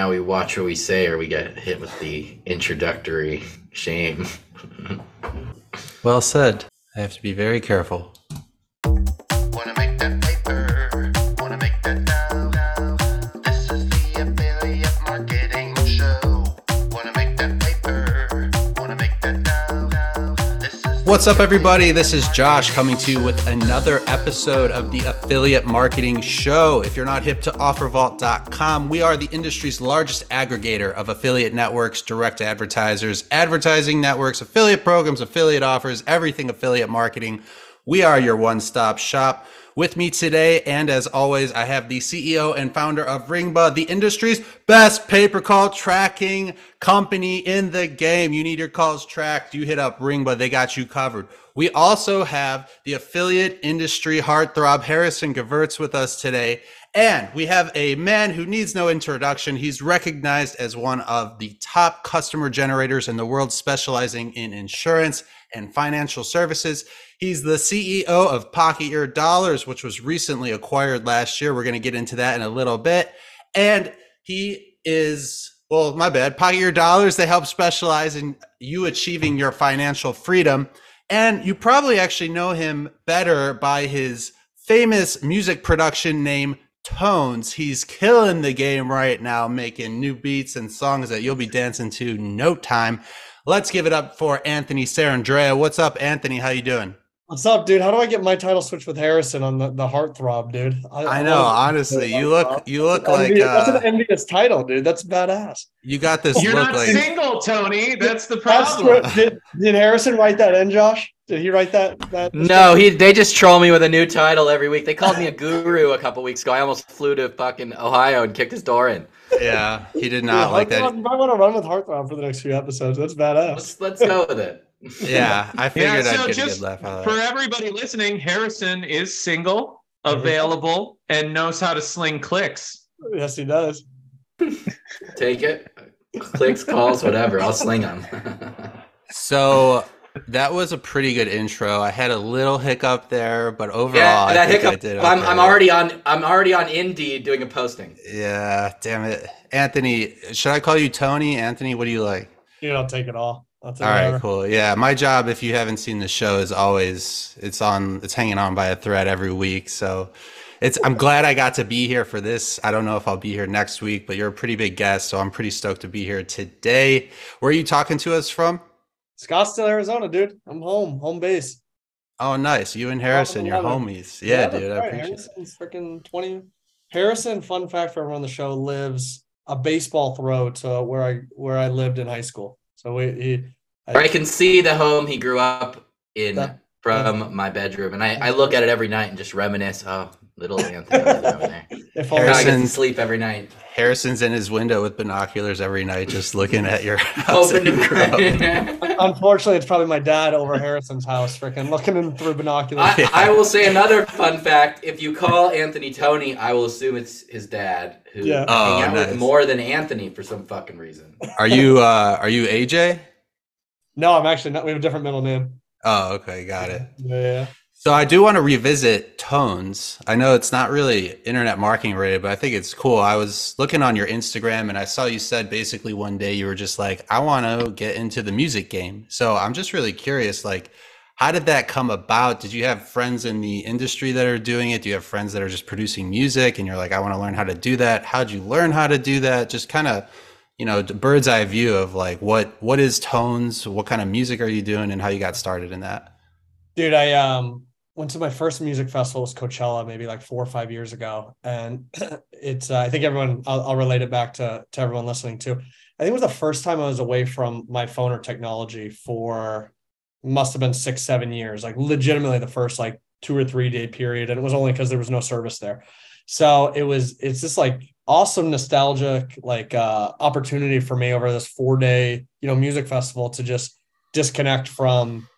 now we watch what we say or we get hit with the introductory shame. Well said. I have to be very careful. What's up, everybody? This is Josh coming to you with another episode of the Affiliate Marketing Show. If you're not hip to OfferVault.com, we are the industry's largest aggregator of affiliate networks, direct advertisers, advertising networks, affiliate programs, affiliate offers, everything affiliate marketing. We are your one stop shop. With me today, and as always, I have the CEO and founder of Ringba, the industry's best pay per call tracking company in the game. You need your calls tracked, you hit up Ringba, they got you covered. We also have the affiliate industry heartthrob Harrison Gevirtz with us today. And we have a man who needs no introduction. He's recognized as one of the top customer generators in the world, specializing in insurance and financial services. He's the CEO of Pocket Your Dollars, which was recently acquired last year. We're going to get into that in a little bit. And he is, well, my bad, Pocket Your Dollars. They help specialize in you achieving your financial freedom. And you probably actually know him better by his famous music production name, Tones. He's killing the game right now, making new beats and songs that you'll be dancing to no time. Let's give it up for Anthony Sarandrea. What's up, Anthony? How you doing? What's up, dude? How do I get my title switched with Harrison on the, the heartthrob, dude? I know, honestly, you look you look like Envious- that's uh, an envious title, dude. That's badass. you got this You're look not like single, Tony. That's the That's problem. what- did, did Harrison write that in, Josh? Did he write that? that No, he they just troll me with a new title every week. They called me a guru a couple weeks ago. I almost flew to fucking Ohio and kicked his door in. yeah, he did Dude, not like that. You might want to run with Heartthrob for the next few episodes. That's badass. Let's let's go with it. Yeah, I figured Yeah, I'd so get a good laugh out of For everybody listening, Harrison is single, Mhm. available, and knows how to sling clicks. Yes, he does. Take it. Clicks, calls, whatever. I'll sling them. So that was a pretty good intro. I had a little hiccup there, but overall, yeah, I that think I hiccup. did. I'm. I'm already on. I'm already on Indeed doing a posting. Yeah, damn it, Anthony. Should I call you Tony? Anthony, what do you like? Dude, I'll take it all. All right, cool. Yeah, my job, if you haven't seen the show, is always it's on. It's hanging on by a thread every week. So, it's. I'm glad I got to be here for this. I don't know if I'll be here next week, but you're a pretty big guest, so I'm pretty stoked to be here today. Where are you talking to us from? Scottsdale, Arizona, dude. I'm home, home base. Oh, nice. You and Harrison, you're homies. Yeah, that's dude. I right. appreciate it. Freaking 20. Harrison, fun fact for everyone on the show, lives a baseball throw to where I where I lived in high school. So we he I can see the home he grew up in That- from my bedroom, and I, I look at it every night and just reminisce. Oh, little Anthony over there. if How I only, get to Harrison- sleep every night. Harrison's in his window with binoculars every night, just looking at your house. Open that you grew up in. to unfortunately it's probably my dad over Harrison's house, freaking looking in through binoculars. I, I will say another fun fact. If you call Anthony Tony, I will assume it's his dad who Yeah. hang Oh, out nice. with more than Anthony for some fucking reason. Are you uh are you AJ? no, I'm actually not we have a different middle name. Oh, okay, got it. Yeah. So I do want to revisit tones. I know it's not really internet marketing related, but I think it's cool. I was looking on your Instagram and I saw you said basically one day you were just like, I want to get into the music game. So I'm just really curious, like, how did that come about? Did you have friends in the industry that are doing it? Do you have friends that are just producing music and you're like, I want to learn how to do that? How'd you learn how to do that? Just kind of, you know, bird's eye view of like what what is tones, what kind of music are you doing, and how you got started in that. Dude, I um went to my first music festival was Coachella maybe like four or five years ago, and it's uh, I think everyone I'll, I'll relate it back to to everyone listening too. I think it was the first time I was away from my phone or technology for must have been six seven years, like legitimately the first like two or three day period, and it was only because there was no service there. So it was it's just like awesome nostalgic like uh opportunity for me over this four day you know music festival to just disconnect from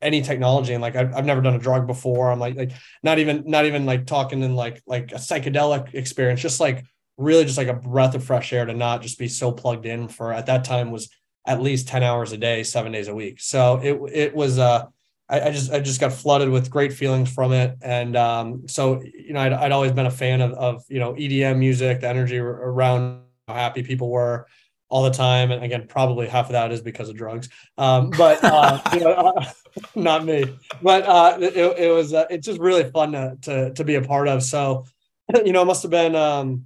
any technology and like I've, I've never done a drug before. I'm like like not even not even like talking in like like a psychedelic experience just like really just like a breath of fresh air to not just be so plugged in for at that time was at least 10 hours a day seven days a week. So it it was uh I, I just I just got flooded with great feelings from it, and um, so you know I'd, I'd always been a fan of, of you know EDM music, the energy around how happy people were all the time. And again, probably half of that is because of drugs. Um, but uh, you know, uh, not me. But uh, it, it was uh, it's just really fun to, to to be a part of. So you know, it must have been um,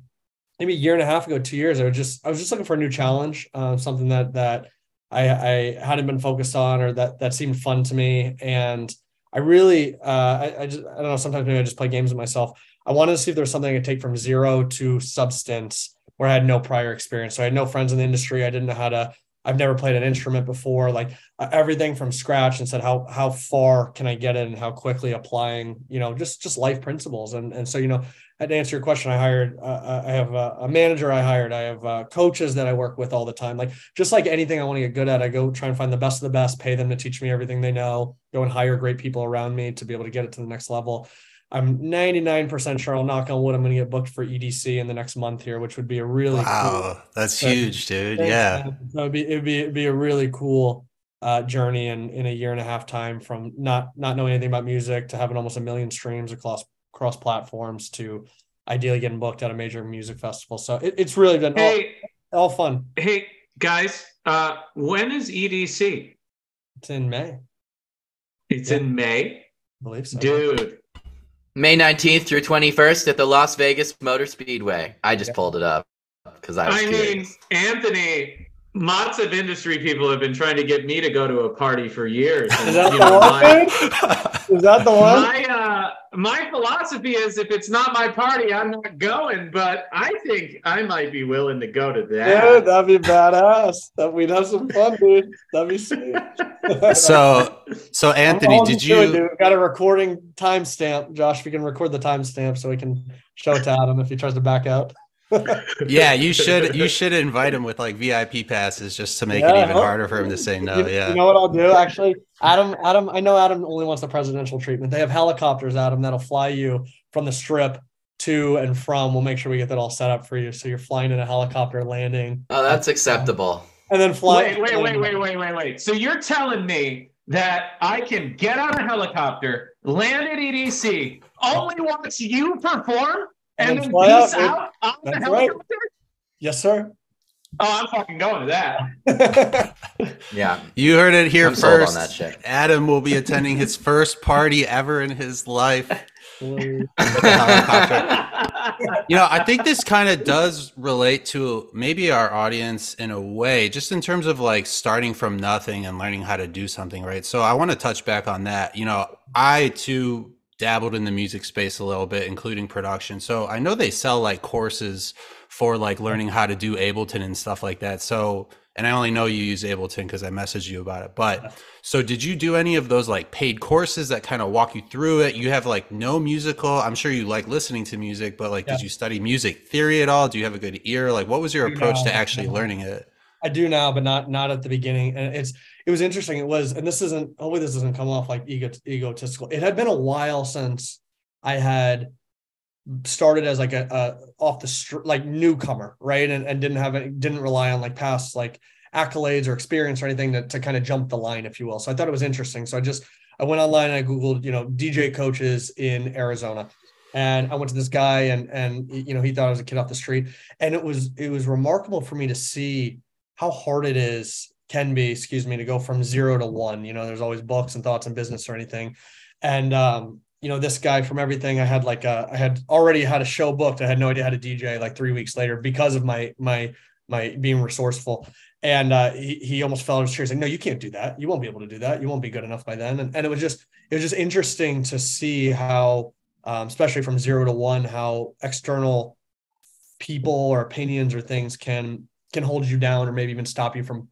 maybe a year and a half ago, two years. I was just I was just looking for a new challenge, uh, something that that I, I hadn't been focused on or that that seemed fun to me. And I really uh, I, I just I don't know. Sometimes maybe I just play games with myself. I wanted to see if there was something I could take from zero to substance where I had no prior experience. So I had no friends in the industry. I didn't know how to. I've never played an instrument before, like uh, everything from scratch, and said how how far can I get it, and how quickly applying, you know, just just life principles. And and so you know, to answer your question, I hired, uh, uh, I have a, a, manager I hired, I have uh, coaches that I work with all the time. Like just like anything I want to get good at, I go try and find the best of the best, pay them to teach me everything they know, go and hire great people around me to be able to get it to the next level. I'm 99% sure I'll knock on wood. I'm going to get booked for EDC in the next month here, which would be a really wow. Cool, that's huge, dude. Yeah. So it'd be, it'd be, it'd be a really cool uh, journey in, in a year and a half time from not, not knowing anything about music to having almost a million streams across, across platforms to ideally getting booked at a major music festival. So it, it's really been hey, all, all fun. Hey guys, uh, when is EDC? It's in May. It's yeah. in May. I believe so. Dude, May 19th through 21st at the Las Vegas Motor Speedway. I just pulled it up because I was I mean, Anthony, lots of industry people have been trying to get me to go to a party for years. And, Is that the know, one? My, Is that the one? My, uh, my philosophy is if it's not my party, I'm not going. But I think I might be willing to go to that. Yeah, that'd be badass. That we'd have some fun, dude. That'd be sweet. so, so Anthony, did you doing, got a recording timestamp? Josh, we can record the timestamp so we can show it to Adam if he tries to back out. Yeah, you should you should invite him with like VIP passes just to make yeah, it even harder for him to say no. You, yeah. You know what I'll do? Actually, Adam, Adam, I know Adam only wants the presidential treatment. They have helicopters, Adam, that'll fly you from the strip to and from. We'll make sure we get that all set up for you. So you're flying in a helicopter landing. Oh, that's acceptable. And then fly. Wait, wait, wait, wait, wait, wait, wait. So you're telling me that I can get on a helicopter, land at EDC, only watch you perform? And, and then fly out, out on the helicopter? Right. Yes, sir. Oh, I'm fucking going to that. yeah. You heard it here I'm first. Adam will be attending his first party ever in his life. you know, I think this kind of does relate to maybe our audience in a way, just in terms of like starting from nothing and learning how to do something, right? So I want to touch back on that. You know, I too dabbled in the music space a little bit, including production. So I know they sell like courses for like learning how to do Ableton and stuff like that. So, and I only know you use Ableton because I messaged you about it. But so did you do any of those like paid courses that kind of walk you through it? You have like no musical. I'm sure you like listening to music, but like, yeah. did you study music theory at all? Do you have a good ear? Like, what was your approach no, to actually no. learning it? I do now, but not not at the beginning. And it's it was interesting. It was, and this isn't hopefully this doesn't come off like ego egotistical. It had been a while since I had started as like a, a off the street like newcomer, right? And and didn't have it, didn't rely on like past like accolades or experience or anything to, to kind of jump the line, if you will. So I thought it was interesting. So I just I went online and I googled, you know, DJ coaches in Arizona and I went to this guy and and you know he thought I was a kid off the street and it was it was remarkable for me to see how hard it is can be excuse me to go from zero to one you know there's always books and thoughts and business or anything. And um, you know this guy from everything i had like a, I had already had a show booked. I had no idea how to dj like three weeks later because of my my my being resourceful. And uh, he, he almost fell out of his chair. Saying no you can't do that. You won't be able to do that. You won't be good enough by then. And, and it was just it was just interesting to see how um, especially from zero to one how external people or opinions or things can can hold you down or maybe even stop you from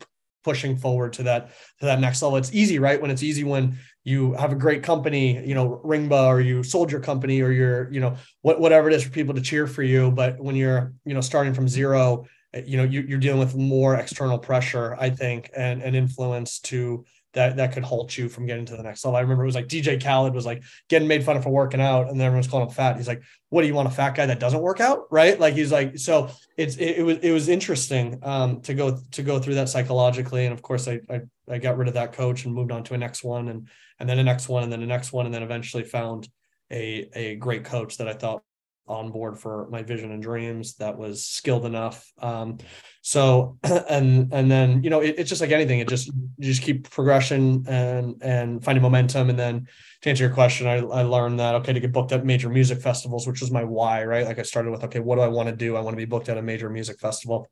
pushing forward to that to that next level. It's easy, right? When it's easy when you have a great company, you know, Ringba or you sold your company or you're, you know, what whatever it is for people to cheer for you. But when you're, you know, starting from zero, you know, you, you're dealing with more external pressure, I think, and and influence to that that could halt you from getting to the next level. I remember it was like DJ Khaled was like getting made fun of for working out, and then everyone's calling him fat. He's like, "What do you want a fat guy that doesn't work out?" Right? Like he's like, so it's it, it was it was interesting um, to go to go through that psychologically, and of course I, I I got rid of that coach and moved on to a next one, and and then a next one, and then a next one, and then eventually found a a great coach that I thought on board for my vision and dreams, that was skilled enough. Um, so and and then you know it, it's just like anything. It just you just keep progression and and finding momentum. And then to answer your question, I, I learned that okay to get booked at major music festivals, which was my why, right? Like I started with okay, what do I want to do? I want to be booked at a major music festival.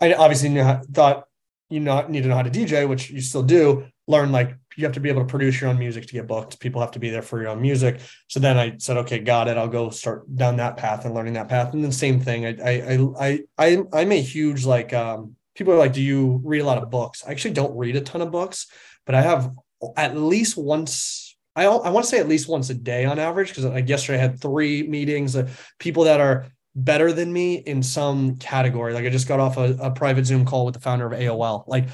I obviously knew how, thought you not need to know how to DJ, which you still do. Learn like you have to be able to produce your own music to get booked. People have to be there for your own music. So then I said, okay, got it. I'll go start down that path and learning that path. And then same thing. I I I I I'm a huge like um people are like, do you read a lot of books? I actually don't read a ton of books, but I have at least once I, I want to say at least once a day on average because like yesterday I had three meetings of people that are better than me in some category. Like I just got off a, a private Zoom call with the founder of AOL. Like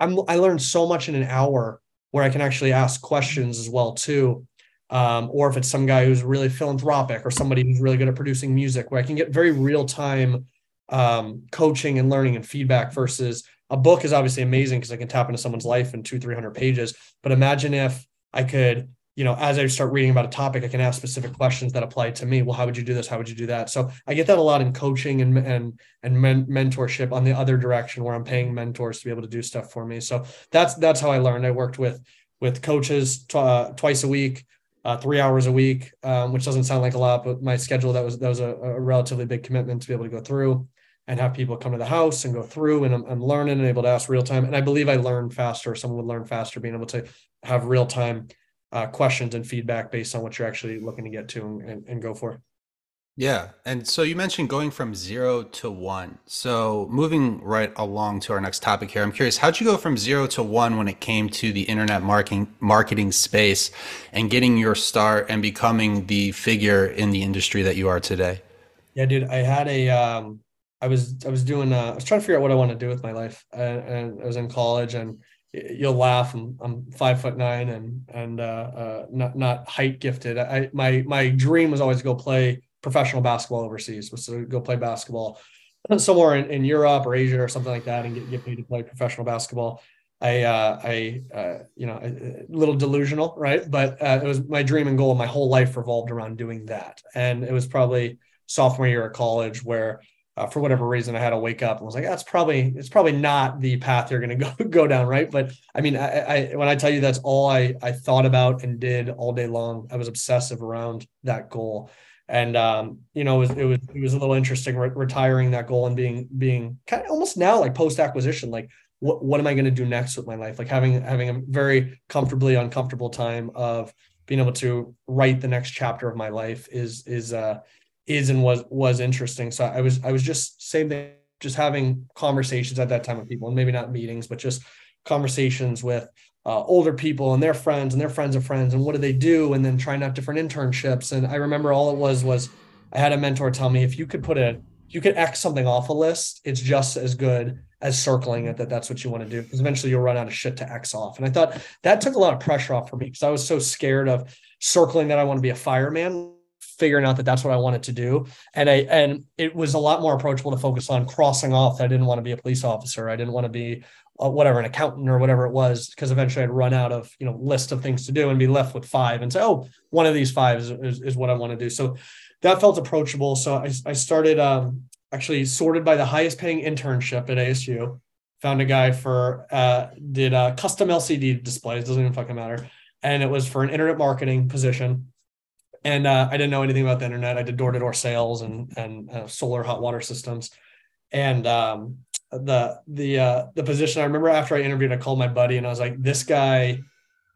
I'm, I learned so much in an hour where I can actually ask questions as well too. Um, or if it's some guy who's really philanthropic or somebody who's really good at producing music, where I can get very real time um, coaching and learning and feedback versus a book is obviously amazing because I can tap into someone's life in two, 300 pages. But imagine if I could you know, as I start reading about a topic, I can ask specific questions that apply to me. Well, how would you do this? How would you do that? So I get that a lot in coaching and and and men- mentorship on the other direction where I'm paying mentors to be able to do stuff for me. So that's that's how I learned. I worked with with coaches uh, twice a week, uh, three hours a week, um, which doesn't sound like a lot, but my schedule that was that was a, a, relatively big commitment to be able to go through and have people come to the house and go through and I'm, I'm learning and able to ask real time. And I believe I learned faster. Someone would learn faster being able to have real time uh, questions and feedback based on what you're actually looking to get to and, and go for. Yeah. And so you mentioned going from zero to one. So moving right along to our next topic here, I'm curious, how'd you go from zero to one when it came to the internet marketing marketing space and getting your start and becoming the figure in the industry that you are today? Yeah, dude, I had a, um, I was, I was doing, uh, I was trying to figure out what I want to do with my life and, and I was in college and you'll laugh. I'm, I'm five foot nine and and uh, uh, not not height gifted. I my my dream was always to go play professional basketball overseas, was to go play basketball somewhere in, in Europe or Asia or something like that, and get, get paid to play professional basketball. I uh, I uh, you know a little delusional, right? But uh, it was my dream and goal. Of my whole life revolved around doing that, and it was probably sophomore year of college where uh, for whatever reason, I had to wake up and was like, that's probably it's probably not the path you're going to go go down, right? But I mean, I, I, when I tell you that's all I I thought about and did all day long, I was obsessive around that goal, and um, you know, it was it was it was a little interesting re- retiring that goal and being being kind of almost now like post acquisition, like what what am I going to do next with my life? Like having having a very comfortably uncomfortable time of being able to write the next chapter of my life is is uh is and was was interesting. So I was I was just same thing, just having conversations at that time with people, and maybe not meetings, but just conversations with uh, older people and their friends and their friends of friends, and what do they do, and then trying out different internships. And I remember all it was was I had a mentor tell me if you could put a you could X something off a list, it's just as good as circling it that that's what you want to do because eventually you'll run out of shit to X off. And I thought that took a lot of pressure off for me because I was so scared of circling that I want to be a fireman figuring out that that's what I wanted to do. And I and it was a lot more approachable to focus on crossing off that I didn't want to be a police officer. I didn't want to be uh, whatever an accountant or whatever it was because eventually I'd run out of you know list of things to do and be left with five and say oh one of these five is, is, is what I want to do. So that felt approachable. So I, I started um, actually sorted by the highest paying internship at ASU. Found a guy for uh, did uh, custom LCD displays doesn't even fucking matter, and it was for an internet marketing position and uh, I didn't know anything about the internet. I did door to door sales and and uh, solar hot water systems, and um, the the uh, the position. I remember after I interviewed, I called my buddy and I was like, "This guy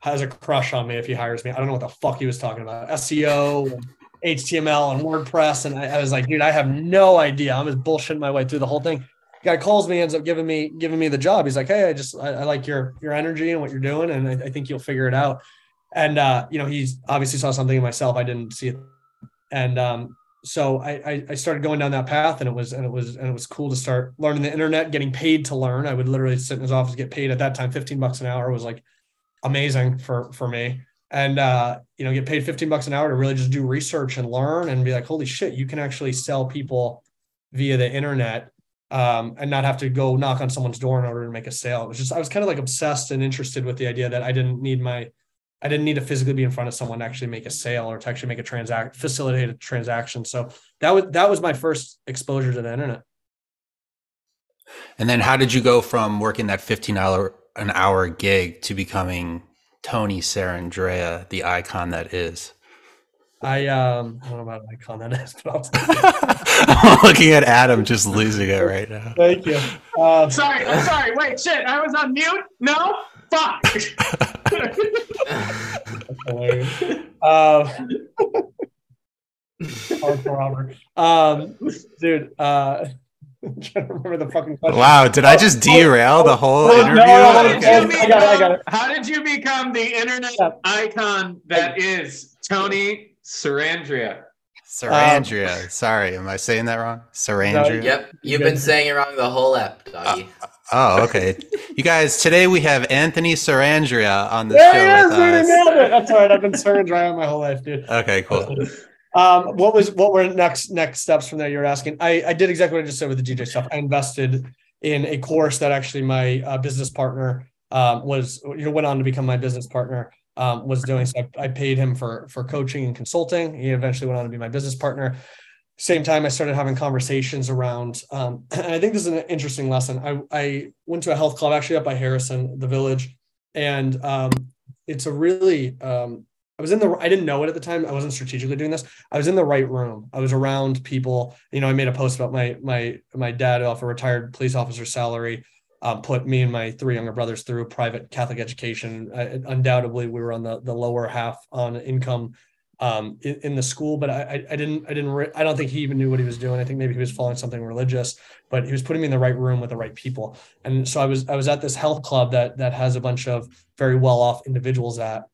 has a crush on me if he hires me." I don't know what the fuck he was talking about. SEO, and HTML, and WordPress, and I, I, was like, "Dude, I have no idea." I'm just bullshitting my way through the whole thing. Guy calls me, ends up giving me giving me the job. He's like, "Hey, I just I, I like your your energy and what you're doing, and I, I think you'll figure it out." And uh, you know he's obviously saw something in myself I didn't see it, and um, so I, I started going down that path, and it was and it was and it was cool to start learning the internet, getting paid to learn. I would literally sit in his office, get paid at that time, fifteen bucks an hour was like amazing for for me, and uh, you know get paid fifteen bucks an hour to really just do research and learn and be like, holy shit, you can actually sell people via the internet um, and not have to go knock on someone's door in order to make a sale. It was just I was kind of like obsessed and interested with the idea that I didn't need my I didn't need to physically be in front of someone to actually make a sale or to actually make a transact facilitate a transaction. So that was that was my first exposure to the internet. And then how did you go from working that fifteen dollar an hour gig to becoming Tony Sarandrea, the icon that is? I um I don't know about icon that is, but I'm looking at Adam just losing it right now. Thank you. Uh, sorry, I'm sorry. Wait, shit. I was on mute. No, fuck. um, hardcore Robert. Um, dude, uh, I'm trying to remember the fucking question. Wow, did I just derail the whole No, no, interview? no, no, How did Okay. you I got it, I got become- it. How did you become the internet Yeah. icon that is Tony Sarandria? Sarandria. Sorry, am I saying that wrong? Sarandria. Yep, you've been saying it wrong the whole ep, doggy. Oh, okay. you guys, today we have Anthony Sarandrea on the There show he is, he nailed it. That's all right. I've been on my whole life, dude. Okay, cool. Um, what was what were next next steps from there? You're asking. I I did exactly what I just said with the DJ stuff. I invested in a course that actually my uh, business partner um, was you know went on to become my business partner um, was doing. So I, I paid him for for coaching and consulting. He eventually went on to be my business partner. Same time, I started having conversations around, um, and I think this is an interesting lesson. I I went to a health club actually up by Harrison, the village, and um, it's a really um, I was in the I didn't know it at the time. I wasn't strategically doing this. I was in the right room. I was around people. You know, I made a post about my my my dad off a retired police officer salary. Um, put me and my three younger brothers through private Catholic education. I, undoubtedly, we were on the the lower half on income um, in, in the school, but I, I didn't I didn't re- I don't think he even knew what he was doing. I think maybe he was following something religious, but he was putting me in the right room with the right people. And so I was I was at this health club that that has a bunch of very well off individuals at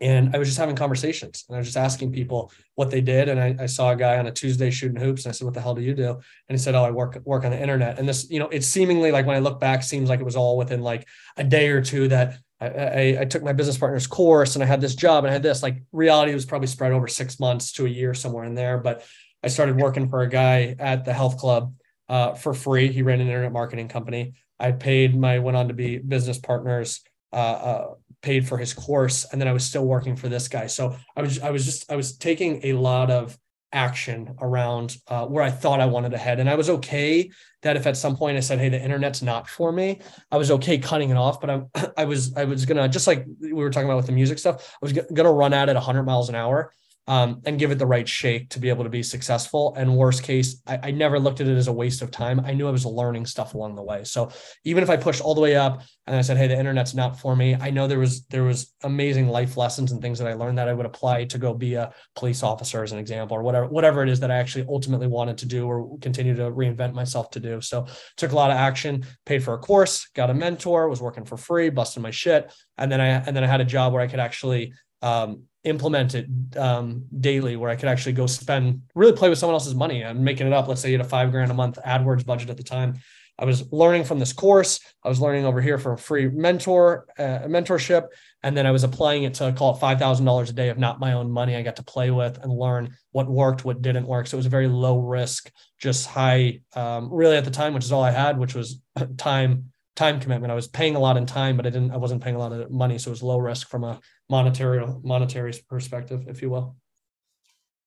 and I was just having conversations and I was just asking people what they did. And I, I, saw a guy on a Tuesday shooting hoops. And I said, What the hell do you do? And he said, Oh, I work work on the internet. And this, you know, it's seemingly like when I look back, seems like it was all within like a day or two that I, I, I took my business partner's course and I had this job and I had this. Like reality was probably spread over six months to a year somewhere in there. But I started working for a guy at the health club uh, for free. He ran an internet marketing company. I paid my went on to be business partners. Uh, uh, paid for his course and then I was still working for this guy. So I was I was just I was taking a lot of action around uh, where I thought I wanted to head. And I was okay that if at some point I said, "Hey, the internet's not for me," I was okay cutting it off. But I I was I was gonna just like we were talking about with the music stuff. I was gonna run at it 100 miles an hour. Um, and give it the right shake to be able to be successful. And worst case, I, I never looked at it as a waste of time. I knew I was learning stuff along the way. So even if I pushed all the way up and I said, "Hey, the internet's not for me," I know there was there was amazing life lessons and things that I learned that I would apply to go be a police officer, as an example, or whatever whatever it is that I actually ultimately wanted to do or continue to reinvent myself to do. So took a lot of action, paid for a course, got a mentor, was working for free, busting my shit, and then I and then I had a job where I could actually um, implement it um, daily where I could actually go spend, really play with someone else's money. I'm making it up. Let's say you had a five grand a month AdWords budget at the time. I was learning from this course. I was learning over here for a free mentor, uh, mentorship. And then I was applying it to call it $5,000 a day of not my own money. I got to play with and learn what worked, what didn't work. So it was a very low risk, just high, um, really at the time, which is all I had, which was time, time commitment. I was paying a lot in time, but I didn't, I wasn't paying a lot of money. So it was low risk from a monetary monetary perspective, if you will.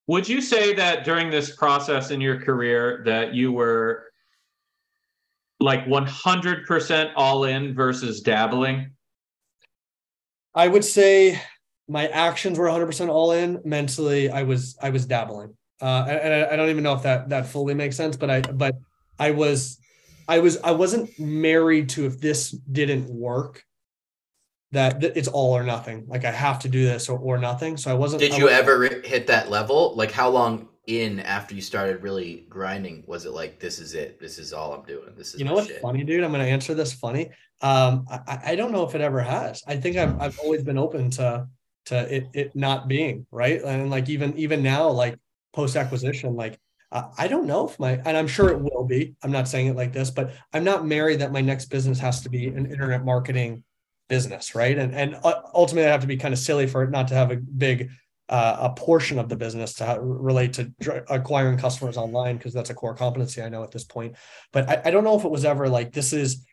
Would you say that during this process in your career that you were like 100% all in versus dabbling? I would say my actions were 100% all in. Mentally, I was I was dabbling. Uh, and I, I don't even know if that that fully makes sense, but I but I was I was I wasn't married to if this didn't work that it's all or nothing. Like I have to do this or, or nothing. So I wasn't. Did I you ever hit that level? Like, how long in after you started really grinding was it like, this is it? This is all I'm doing. This is You know what's shit. funny, dude? I'm going to answer this funny. Um, I, I don't know if it ever has. I think I've, I've always been open to to it, it not being right, and like even even now, like post acquisition, like I don't know if my and I'm sure it will be. I'm not saying it like this, but I'm not married that my next business has to be an internet marketing business, right? And and uh, ultimately, I have to be kind of silly for it not to have a big uh, a portion of the business to relate to acquiring customers online because that's a core competency I know at this point. But I, I don't know if it was ever like this is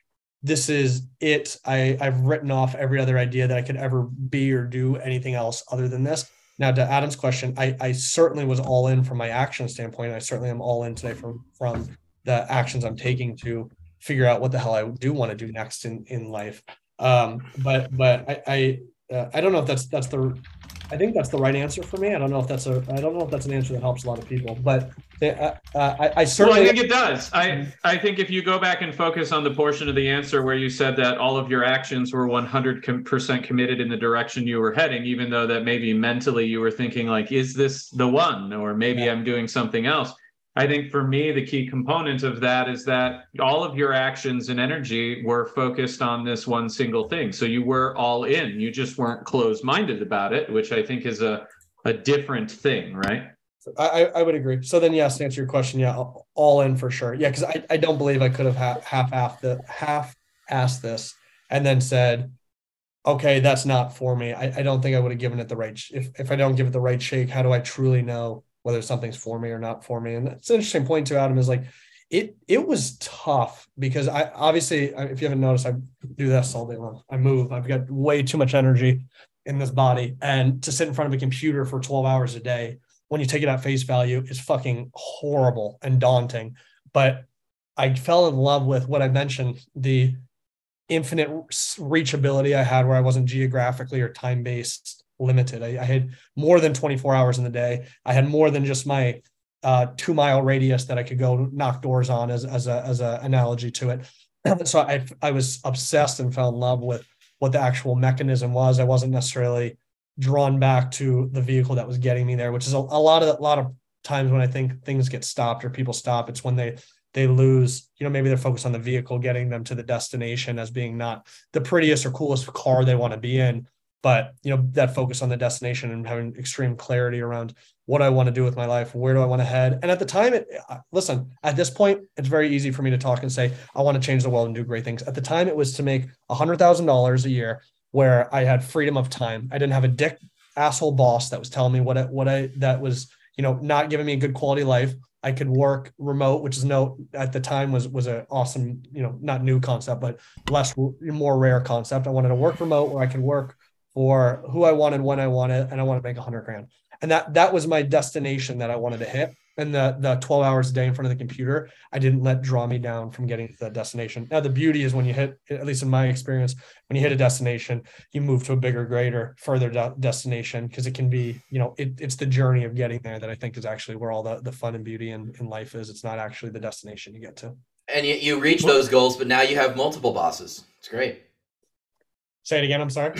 this is it. I, I've written off every other idea that I could ever be or do anything else other than this. Now, to Adam's question, I, I certainly was all in from my action standpoint. I certainly am all in today from from the actions I'm taking to figure out what the hell I do want to do next in in life. Um, but but I I, uh, I don't know if that's that's the I think that's the right answer for me. I don't know if that's a I don't know if that's an answer that helps a lot of people, but uh, uh, I, I certainly. Well, I think it does. I I think if you go back and focus on the portion of the answer where you said that all of your actions were 100% committed in the direction you were heading, even though that maybe mentally you were thinking like, is this the one, or maybe yeah. I'm doing something else I think for me, the key component of that is that all of your actions and energy were focused on this one single thing. So you were all in. You just weren't closed minded about it, which I think is a, a different thing, right? I, I would agree. So then, yes, to answer your question, yeah, all in for sure. Yeah, because I, I don't believe I could have half half the half asked this and then said, okay, that's not for me. I, I don't think I would have given it the right. If if I don't give it the right shake, how do I truly know whether something's for me or not for me. And it's an interesting point to Adam is like, it it was tough because I obviously if you haven't noticed I do this all day long. I move. I've got way too much energy in this body, and to sit in front of a computer for 12 hours a day when you take it at face value is fucking horrible and daunting. But I fell in love with what I mentioned the infinite reachability I had where I wasn't geographically or time based limited. I, I, had more than 24 hours in the day. I had more than just my uh, two mile radius that I could go knock doors on as, as a, as a analogy to it. so I, I was obsessed and fell in love with what the actual mechanism was. I wasn't necessarily drawn back to the vehicle that was getting me there, which is a, a lot of, a lot of times when I think things get stopped or people stop, it's when they, they lose, you know, maybe they're focused on the vehicle getting them to the destination as being not the prettiest or coolest car they want to be in but you know that focus on the destination and having extreme clarity around what I want to do with my life, where do I want to head. And at the time, it listen, at this point, it's very easy for me to talk and say I want to change the world and do great things. At the time, it was to make a hundred thousand dollars a year, where I had freedom of time. I didn't have a dick asshole boss that was telling me what I, what I that was you know not giving me a good quality life. I could work remote, which is no at the time was was an awesome you know not new concept, but less more rare concept. I wanted to work remote where I could work for who I wanted when I wanted, and I want to make a hundred grand. And that that was my destination that I wanted to hit. And the the 12 hours a day in front of the computer, I didn't let draw me down from getting to that destination. Now the beauty is when you hit, at least in my experience, when you hit a destination, you move to a bigger, greater, further de- destination because it can be, you know, it, it's the journey of getting there that I think is actually where all the, the fun and beauty in, in life is. It's not actually the destination you get to. And you, you reach those goals, but now you have multiple bosses. It's great. Say it again. I'm sorry.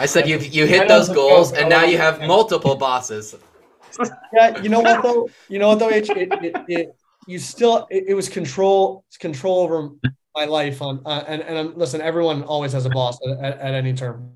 I said you you hit those goals, and now you have multiple bosses. Yeah, you know what though? You know what though? It, it, it, it you still it, it, was control control over my life on uh, and and um, listen, everyone always has a boss at, at, at any term.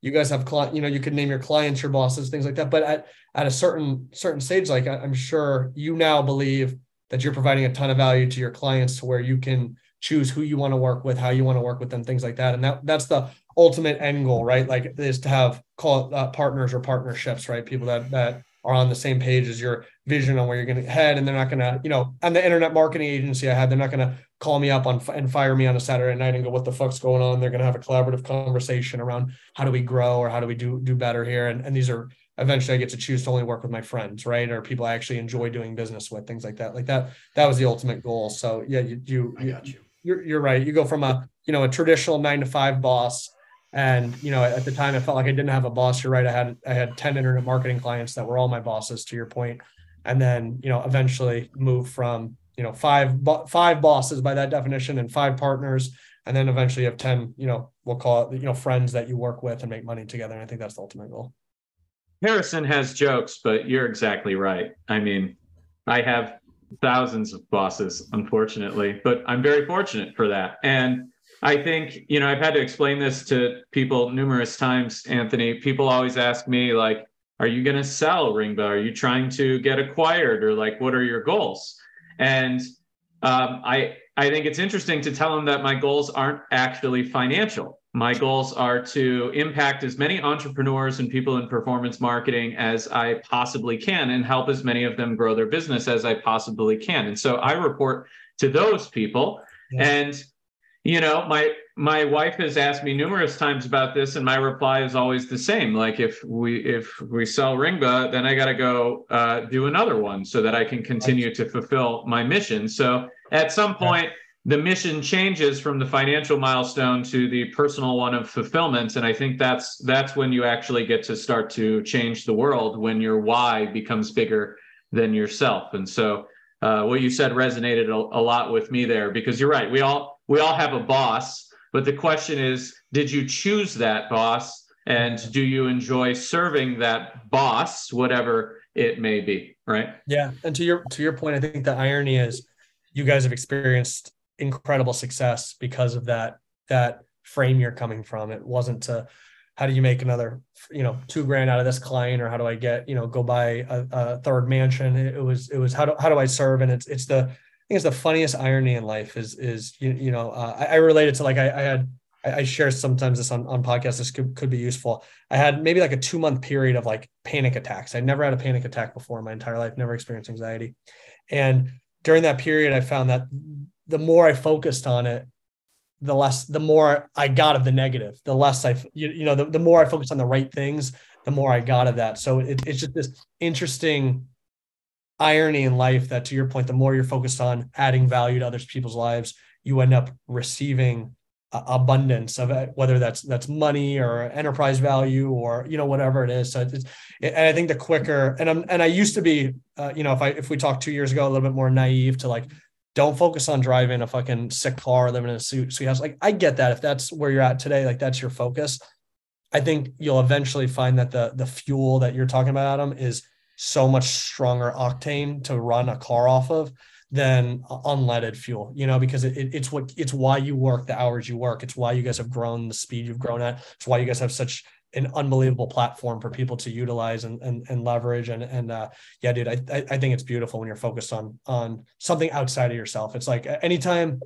You guys have client, you know, you could name your clients your bosses, things like that. But at at a certain certain stage, like I'm sure you now believe that you're providing a ton of value to your clients to where you can choose who you want to work with, how you want to work with them, things like that. And that that's the ultimate end goal, right? Like is to have call uh, partners or partnerships, right? People that that are on the same page as your vision on where you're going to head, and they're not going to, you know, on the internet marketing agency I had, they're not going to call me up on and fire me on a Saturday night and go, "What the fuck's going on?" They're going to have a collaborative conversation around how do we grow or how do we do do better here, and and these are eventually I get to choose to only work with my friends, right? Or people I actually enjoy doing business with, things like that. Like that, that was the ultimate goal. So yeah, you you, you, you you're, you're right. You go from a, you know, a traditional nine to five boss. And, you know, at the time I felt like I didn't have a boss. You're right. I had, I had 10 internet marketing clients that were all my bosses to your point. And then, you know, eventually move from, you know, five, five bosses by that definition and five partners. And then eventually you have 10, you know, we'll call it, you know, friends that you work with and make money together. And I think that's the ultimate goal. Harrison has jokes, but you're exactly right. I mean, I have thousands of bosses, unfortunately, but I'm very fortunate for that. And I think, you know, I've had to explain this to people numerous times, Anthony. People always ask me, like, are you going to sell Ringba? Are you trying to get acquired? Or like, what are your goals? And um, I, I think it's interesting to tell them that my goals aren't actually financial. My goals are to impact as many entrepreneurs and people in performance marketing as I possibly can and help as many of them grow their business as I possibly can. And so I report to those people. And you know, my my wife has asked me numerous times about this, and my reply is always the same. Like if we if we sell Ringba, then I got to go uh, do another one so that I can continue to fulfill my mission. So at some point, the mission changes from the financial milestone to the personal one of fulfillment, and I think that's that's when you actually get to start to change the world when your why becomes bigger than yourself. And so, uh, what you said resonated a, a lot with me there because you're right. We all we all have a boss but the question is, did you choose that boss? And do you enjoy serving that boss, whatever it may be? Right. Yeah. And to your to your point, I think the irony is you guys have experienced incredible success because of that that frame you're coming from. It wasn't to how do you make another you know two grand out of this client or how do i get you know go buy a, a third mansion? It was it was how do, how do i serve? And it's it's the I think it's the funniest irony in life is is you, you know uh, I, I related to like I, I had I, I, share sometimes this on, on podcasts this could, could be useful. I had maybe like a two month period of like panic attacks. I'd never had a panic attack before in my entire life never experienced anxiety. And during that period I found that the more I focused on it the less the more I got of the negative the less I you, you know the, the more I focused on the right things the more I got of that. So it, it's just this interesting irony in life that to your point the more you're focused on adding value to other people's lives you end up receiving abundance of it whether that's that's money or enterprise value or you know whatever it is. So it's, and i think the quicker and i'm and i used to be uh, you know if i if we talked two years ago a little bit more naive to like don't focus on driving a fucking sick car or living in a suit house. Like i get that. If that's where you're at today like that's your focus. I think you'll eventually find that the the fuel that you're talking about adam is so much stronger octane to run a car off of than unleaded fuel you know because it, it's what it's why you work the hours you work. It's why you guys have grown the speed you've grown at. It's why you guys have such an unbelievable platform for people to utilize and and, and leverage and and uh, yeah dude I, I think it's beautiful when you're focused on on something outside of yourself it's like anytime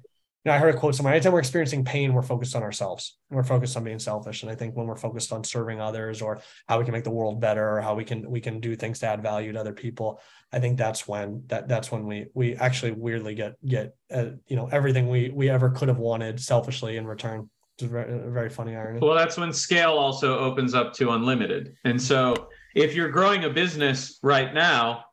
you know, I heard a quote somewhere. Anytime we're experiencing pain, we're focused on ourselves and we're focused on being selfish. And I think when we're focused on serving others or how we can make the world better or how we can we can do things to add value to other people, I think that's when that that's when we we actually weirdly get get uh, you know everything we we ever could have wanted selfishly in return. A very, very funny irony. Well, that's when scale also opens up to unlimited. And so if you're growing a business right now,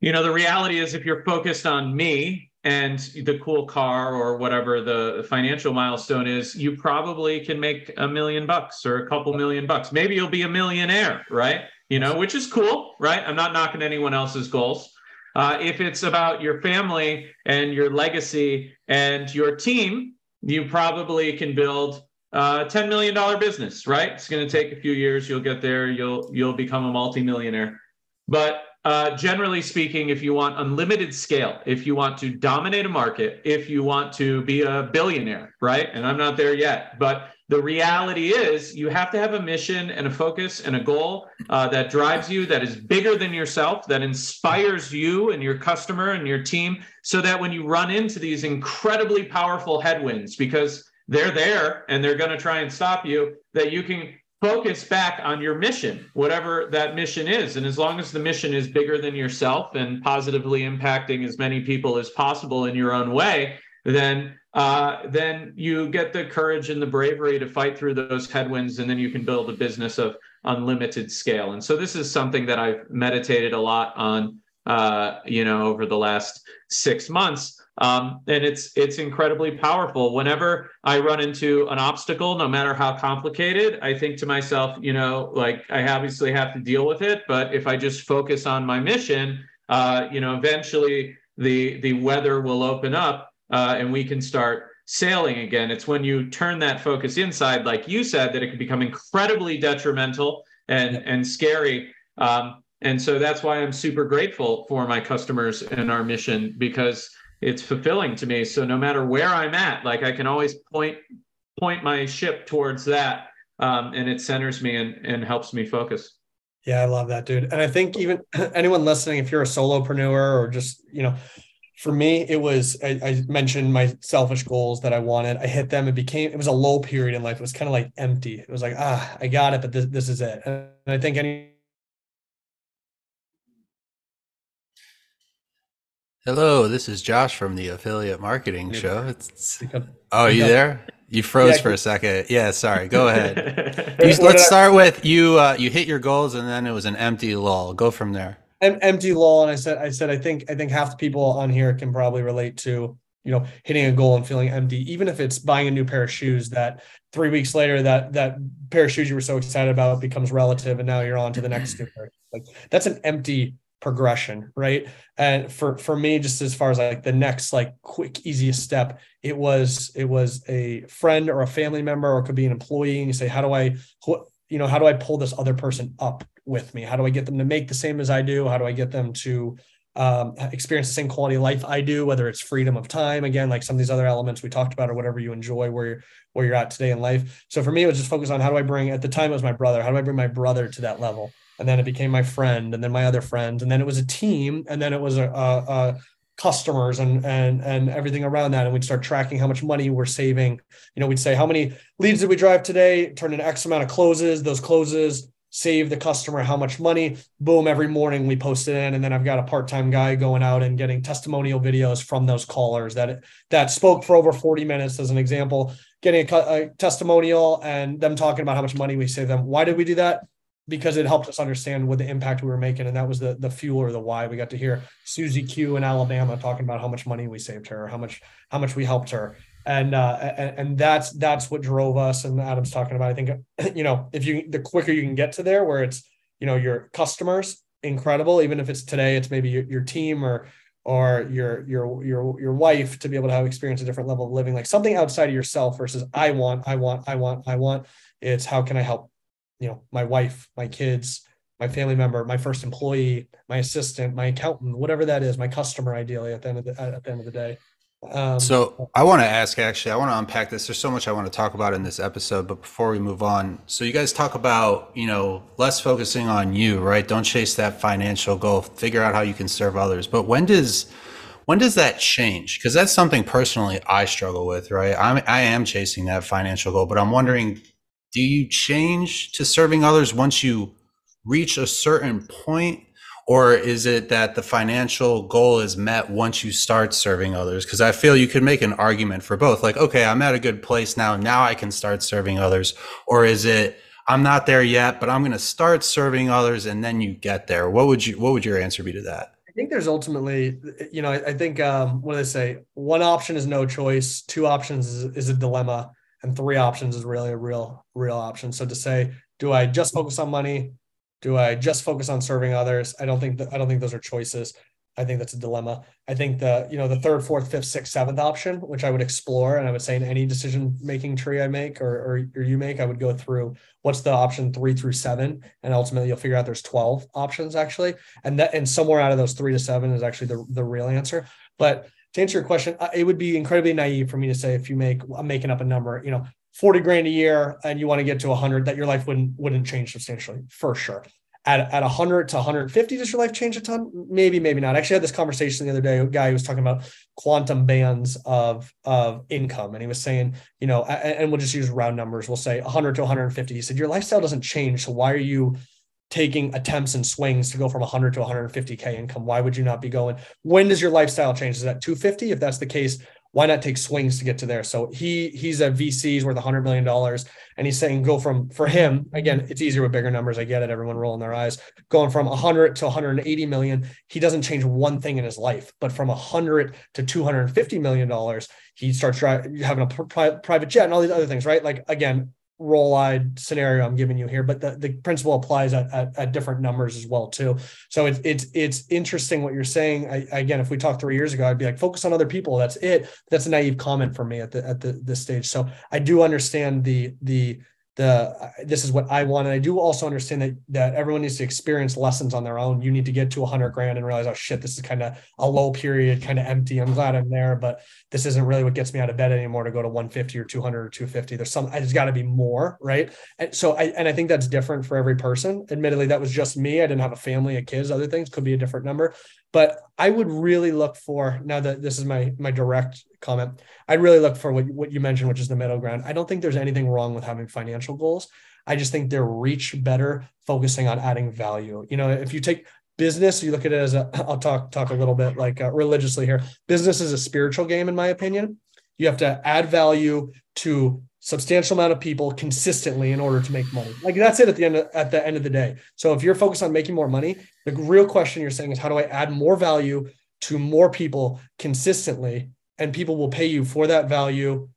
you know the reality is if you're focused on me and the cool car or whatever the financial milestone is, you probably can make a million bucks or a couple million bucks. Maybe you'll be a millionaire, right? You know, which is cool, right? I'm not knocking anyone else's goals. Uh, if it's about your family and your legacy and your team, you probably can build a $10 million business, right? It's going to take a few years. You'll get there. You'll you'll become a multimillionaire. But uh, generally speaking, if you want unlimited scale, if you want to dominate a market, if you want to be a billionaire, right? And I'm not there yet, but the reality is you have to have a mission and a focus and a goal uh, that drives you, that is bigger than yourself, that inspires you and your customer and your team, so that when you run into these incredibly powerful headwinds, because they're there and they're going to try and stop you, that you can focus back on your mission, whatever that mission is. And as long as the mission is bigger than yourself and positively impacting as many people as possible in your own way, then uh, then you get the courage and the bravery to fight through those headwinds, and then you can build a business of unlimited scale. And so this is something that I've meditated a lot on, uh, you know, over the last six months um, and it's it's incredibly powerful. Whenever I run into an obstacle, no matter how complicated, I think to myself, you know, like I obviously have to deal with it, but if I just focus on my mission, uh, you know, eventually the the weather will open up uh, and we can start sailing again. It's when you turn that focus inside, like you said, that it can become incredibly detrimental and and scary. Um, and so that's why I'm super grateful for my customers and our mission because it's fulfilling to me. So no matter where I'm at, like I can always point point my ship towards that, um, and it centers me and, and helps me focus. Yeah, I love that, dude. And I think even anyone listening, if you're a solopreneur or just you know, for me, it was I, I mentioned my selfish goals that I wanted. I hit them. It became it was a low period in life. It was kind of like empty. It was like ah, I got it, but this this is it. And I think any Hello, this is Josh from the Affiliate Marketing Show. It's, oh, are you there? You froze for a second. Yeah, sorry. Go ahead. You- let's start with you. Uh, you hit your goals, and then it was an empty lull. Go from there. em- empty lull and i said i said i think i think half the people on here can probably relate to you know hitting a goal and feeling empty even if it's buying a new pair of shoes that three weeks later that that pair of shoes you were so excited about becomes relative and now you're on to the next new pair like that's an empty progression right? And for for me just as far as like the next like quick easiest step it was it was a friend or a family member or could be an employee and you say how do i you know how do i pull this other person up with me? How do i get them to make the same as i do? How do i get them to um, experience the same quality of life i do whether it's freedom of time again like some of these other elements we talked about or whatever you enjoy where you're where you're at today in life? So for me it was just focused on how do i bring at the time it was my brother. How do i bring my brother to that level and then it became my friend and then my other friend and then it was a team and then it was a, a, a customers and and and everything around that. And we'd start tracking how much money we're saving. You know we'd say how many leads did we drive today? Turn in x amount of closes. Those closes save the customer how much money. Boom every morning we post it in and then i've got a part-time guy going out and getting testimonial videos from those callers that that spoke for over 40 minutes as an example getting a, a testimonial and them talking about how much money we save them. Why did we do that because it helped us understand what the impact we were making and that was the the fuel or the why we got to hear susie q in alabama talking about how much money we saved her how much how much we helped her. And uh and, and that's that's what drove us and adam's talking about. I think you know if you the quicker you can get to there where it's you know your customers incredible even if it's today it's maybe your, your team or or your your your your wife to be able to have experience a different level of living. Like something outside of yourself versus i want i want i want i want. It's how can i help you know my wife my kids my family member my first employee my assistant my accountant whatever that is my customer ideally at the end of the at the end of the day um, So I want to ask, actually, I want to unpack this. There's so much I want to talk about in this episode, but before we move on, so you guys talk about, you know, less focusing on you, right? Don't chase that financial goal. Figure out how you can serve others. But when does when does that change? Because that's something personally I struggle with, right? I'm I am chasing that financial goal, but I'm wondering, do you change to serving others once you reach a certain point? or is it that the financial goal is met once you start serving others? Because i feel you could make an argument for both like okay i'm at a good place now now i can start serving others. Or is it i'm not there yet but i'm going to start serving others and then you get there? What would you what would your answer be to that? I think there's ultimately, you know, I, I think um, what do they say? One option is no choice, two options is, is a dilemma, and three options is really a real, real option. So to say, do I just focus on money? Do I just focus on serving others? I don't think that I don't think those are choices. I think that's a dilemma. I think the you know the third, fourth, fifth, sixth, seventh option, which I would explore, and I would say in any decision making tree I make or, or or you make, I would go through what's the option three through seven, and ultimately you'll figure out there's twelve options actually, and that and somewhere out of those three to seven is actually the the real answer. But to answer your question, it would be incredibly naive for me to say if you make I'm making up a number, you know, 40 grand a year and you want to get to 100 that your life wouldn't wouldn't change substantially for sure. At, at 100 to 150 does your life change a ton? Maybe maybe not. I actually had this conversation the other day a guy was talking about quantum bands of of income and he was saying you know and, and we'll just use round numbers. We'll say 100 to 150 he said your lifestyle doesn't change so why are you taking attempts and swings to go from 100 to 150k income why would you not be going when does your lifestyle change is that 250 if that's the case why not take swings to get to there? So he he's a VC, he's worth hundred million dollars, and he's saying go from for him again. It's easier with bigger numbers. I get it. Everyone rolling their eyes. Going from hundred to 180 million, he doesn't change one thing in his life. But from hundred to 250 million dollars, he starts having a pri- private jet and all these other things. Right? Like again, roll-eyed scenario I'm giving you here, but the, the principle applies at, at, at different numbers as well too. So it's it's it's interesting what you're saying. I, again, if we talked three years ago, I'd be like, focus on other people. That's it. That's a naive comment for me at the at the this stage. So I do understand the the the this is what I want, and I do also understand that that everyone needs to experience lessons on their own. You need to get to 100 grand and realize, oh shit, this is kind of a low period, kind of empty. I'm glad I'm there, but this isn't really what gets me out of bed anymore to go to 150 or 200 or 250. There's some, there's got to be more, right? And so I and I think that's different for every person. Admittedly, that was just me. I didn't have a family, of kids, other things could be a different number. But I would really look for now that this is my my direct comment. I'd really look for what what you mentioned, which is the middle ground. I don't think there's anything wrong with having financial goals. I just think they're reach better focusing on adding value. You know, if you take business you look at it as a i'll talk talk a little bit like uh, religiously here business is a spiritual game in my opinion you have to add value to substantial amount of people consistently in order to make money. Like that's it at the end of, at the end of the day. So if you're focused on making more money the real question you're saying is how do i add more value to more people consistently? And people will pay you for that value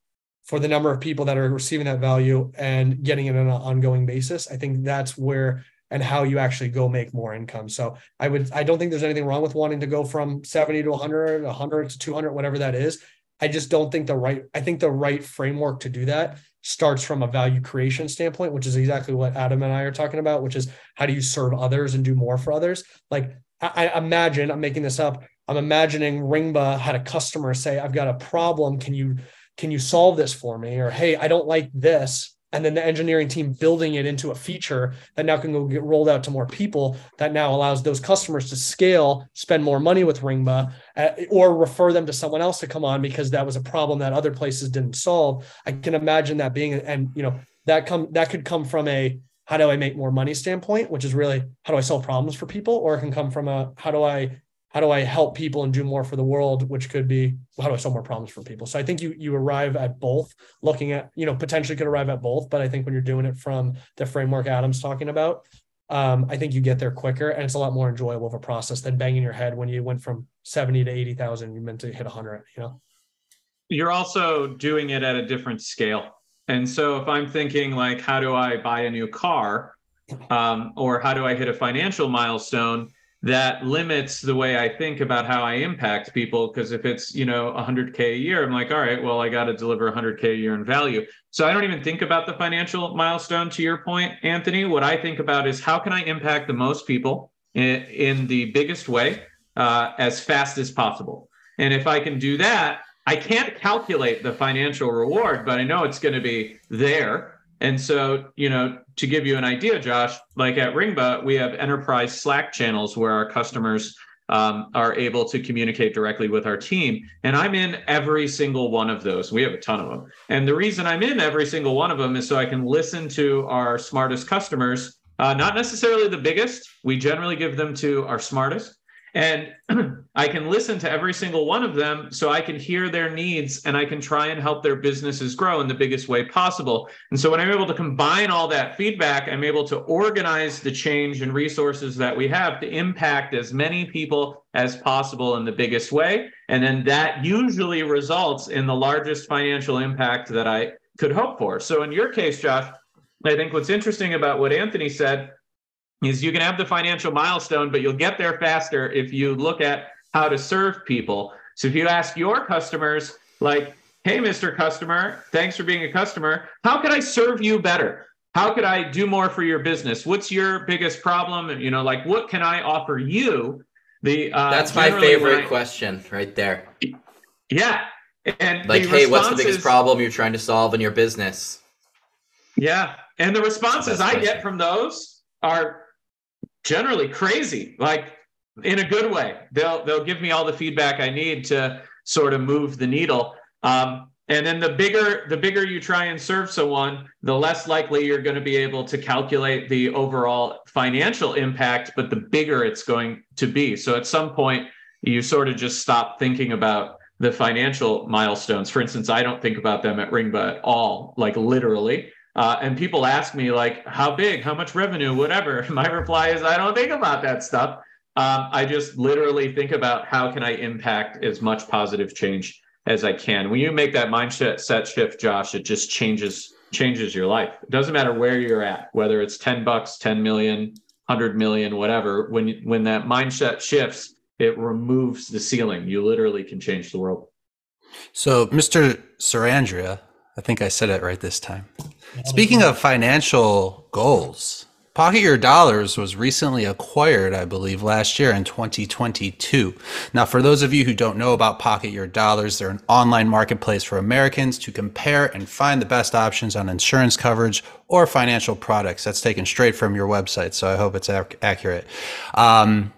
for the number of people that are receiving that value and getting it on an ongoing basis. I think that's where and how you actually go make more income. So i would i don't think there's anything wrong with wanting to go from 70 to 100 100 to 200 whatever that is i just don't think the right i think the right framework to do that starts from a value creation standpoint which is exactly what adam and i are talking about which is how do you serve others and do more for others like i, I imagine i'm making this up i'm imagining ringba had a customer say i've got a problem can you can you solve this for me? Or, hey, I don't like this. And then the engineering team building it into a feature that now can go get rolled out to more people that now allows those customers to scale, spend more money with Ringba, uh, or refer them to someone else to come on because that was a problem that other places didn't solve. I can imagine that being, and you know, that come that could come from a how do I make more money standpoint, which is really how do I solve problems for people, or it can come from a how do I how do I help people and do more for the world, which could be how do I solve more problems for people. So I think you you arrive at both, looking at you know potentially could arrive at both, but I think when you're doing it from the framework Adam's talking about, um, I think you get there quicker and it's a lot more enjoyable of a process than banging your head when you went from seventy to eighty thousand. You meant to hit hundred, you know. You're also doing it at a different scale, and so if I'm thinking like, how do I buy a new car, um, or how do I hit a financial milestone? That limits the way I think about how I impact people. Because if it's, you know, 100K a year, I'm like, all right, well, I got to deliver 100K a year in value. So I don't even think about the financial milestone to your point, Anthony. What I think about is how can I impact the most people in, in the biggest way uh, as fast as possible? And if I can do that, I can't calculate the financial reward, but I know it's going to be there. And so, you know, to give you an idea, Josh, like at Ringba, we have enterprise Slack channels where our customers um, are able to communicate directly with our team. And I'm in every single one of those. We have a ton of them. And the reason I'm in every single one of them is so I can listen to our smartest customers, uh, not necessarily the biggest. We generally give them to our smartest. And I can listen to every single one of them so I can hear their needs and I can try and help their businesses grow in the biggest way possible. And so when I'm able to combine all that feedback, I'm able to organize the change and resources that we have to impact as many people as possible in the biggest way. And then that usually results in the largest financial impact that I could hope for. So in your case, Josh, I think what's interesting about what Anthony said is you can have the financial milestone, but you'll get there faster if you look at how to serve people. So if you ask your customers, like, hey, Mr. Customer, thanks for being a customer. How can I serve you better? How could I do more for your business? What's your biggest problem? And you know, like, what can I offer you? The uh, that's my favorite I, question right there. Yeah, and like, hey, what's the biggest problem you're trying to solve in your business? Yeah, and the responses I get from those are generally crazy, like in a good way. They'll they'll give me all the feedback I need to sort of move the needle. Um, and then the bigger the bigger you try and serve someone, the less likely you're going to be able to calculate the overall financial impact, but the bigger it's going to be. So at some point, you sort of just stop thinking about the financial milestones. For instance, I don't think about them at Ringba at all, like literally. Uh, and people ask me like, how big, how much revenue, whatever. My reply is, I don't think about that stuff. Um, I just literally think about how can I impact as much positive change as I can. When you make that mindset set shift, Josh, it just changes changes your life. It doesn't matter where you're at, whether it's 10 bucks, 10 million, 100 million, whatever. When when that mindset shifts, it removes the ceiling. You literally can change the world. So, Mr. Sarandrea, I think I said it right this time. Speaking of financial goals, Pocket Your Dollars was recently acquired, I believe, last year in 2022. Now, for those of you who don't know about Pocket Your Dollars, they're an online marketplace for Americans to compare and find the best options on insurance coverage or financial products. That's taken straight from your website, so I hope it's ac- accurate. Um,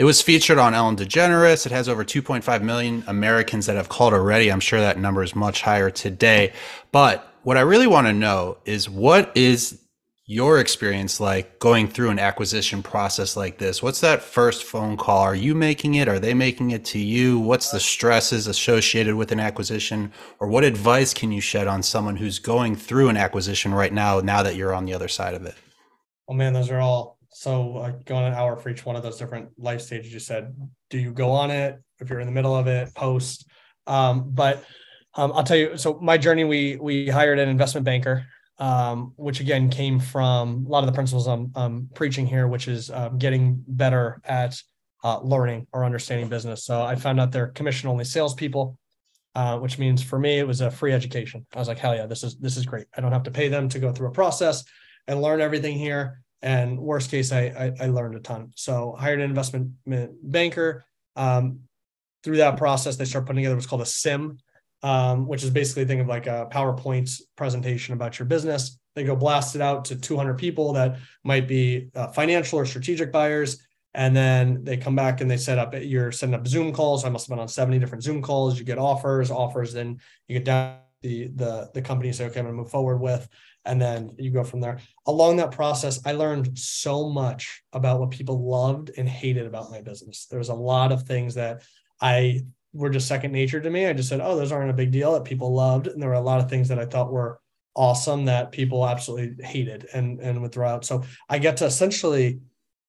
it was featured on Ellen DeGeneres. It has over 2.5 million Americans that have called already. I'm sure that number is much higher today. But what I really want to know is what is your experience like going through an acquisition process like this? What's that first phone call? Are you making it? Are they making it to you? What's the stresses associated with an acquisition? Or what advice can you shed on someone who's going through an acquisition right now, now that you're on the other side of it? Oh man, those are all so uh, going an hour for each one of those different life stages you said. Do you go on it if you're in the middle of it, post? Um, but um, I'll tell you. So my journey, we we hired an investment banker um, which again came from a lot of the principles I'm, I'm preaching here, which is um, getting better at uh, learning or understanding business. So I found out they're commission only salespeople, uh, which means for me it was a free education. I was like, hell yeah, this is this is great. I don't have to pay them to go through a process and learn everything here. And worst case, I I, I learned a ton. So hired an investment banker. Um, through that process, they start putting together what's called a CIM, um, which is basically think of like a PowerPoint presentation about your business. They go blast it out to 200 people that might be uh, financial or strategic buyers. And then they come back and they set up, you're setting up Zoom calls. I must have been on 70 different Zoom calls. You get offers, offers, then you get down the, the, the company say, okay, I'm gonna move forward with, and then you go from there. Along that process, I learned so much about what people loved and hated about my business. There was a lot of things that I were just second nature to me. I just said, oh, those aren't a big deal that people loved. And there were a lot of things that I thought were awesome that people absolutely hated and, and would throw out. So I get to essentially,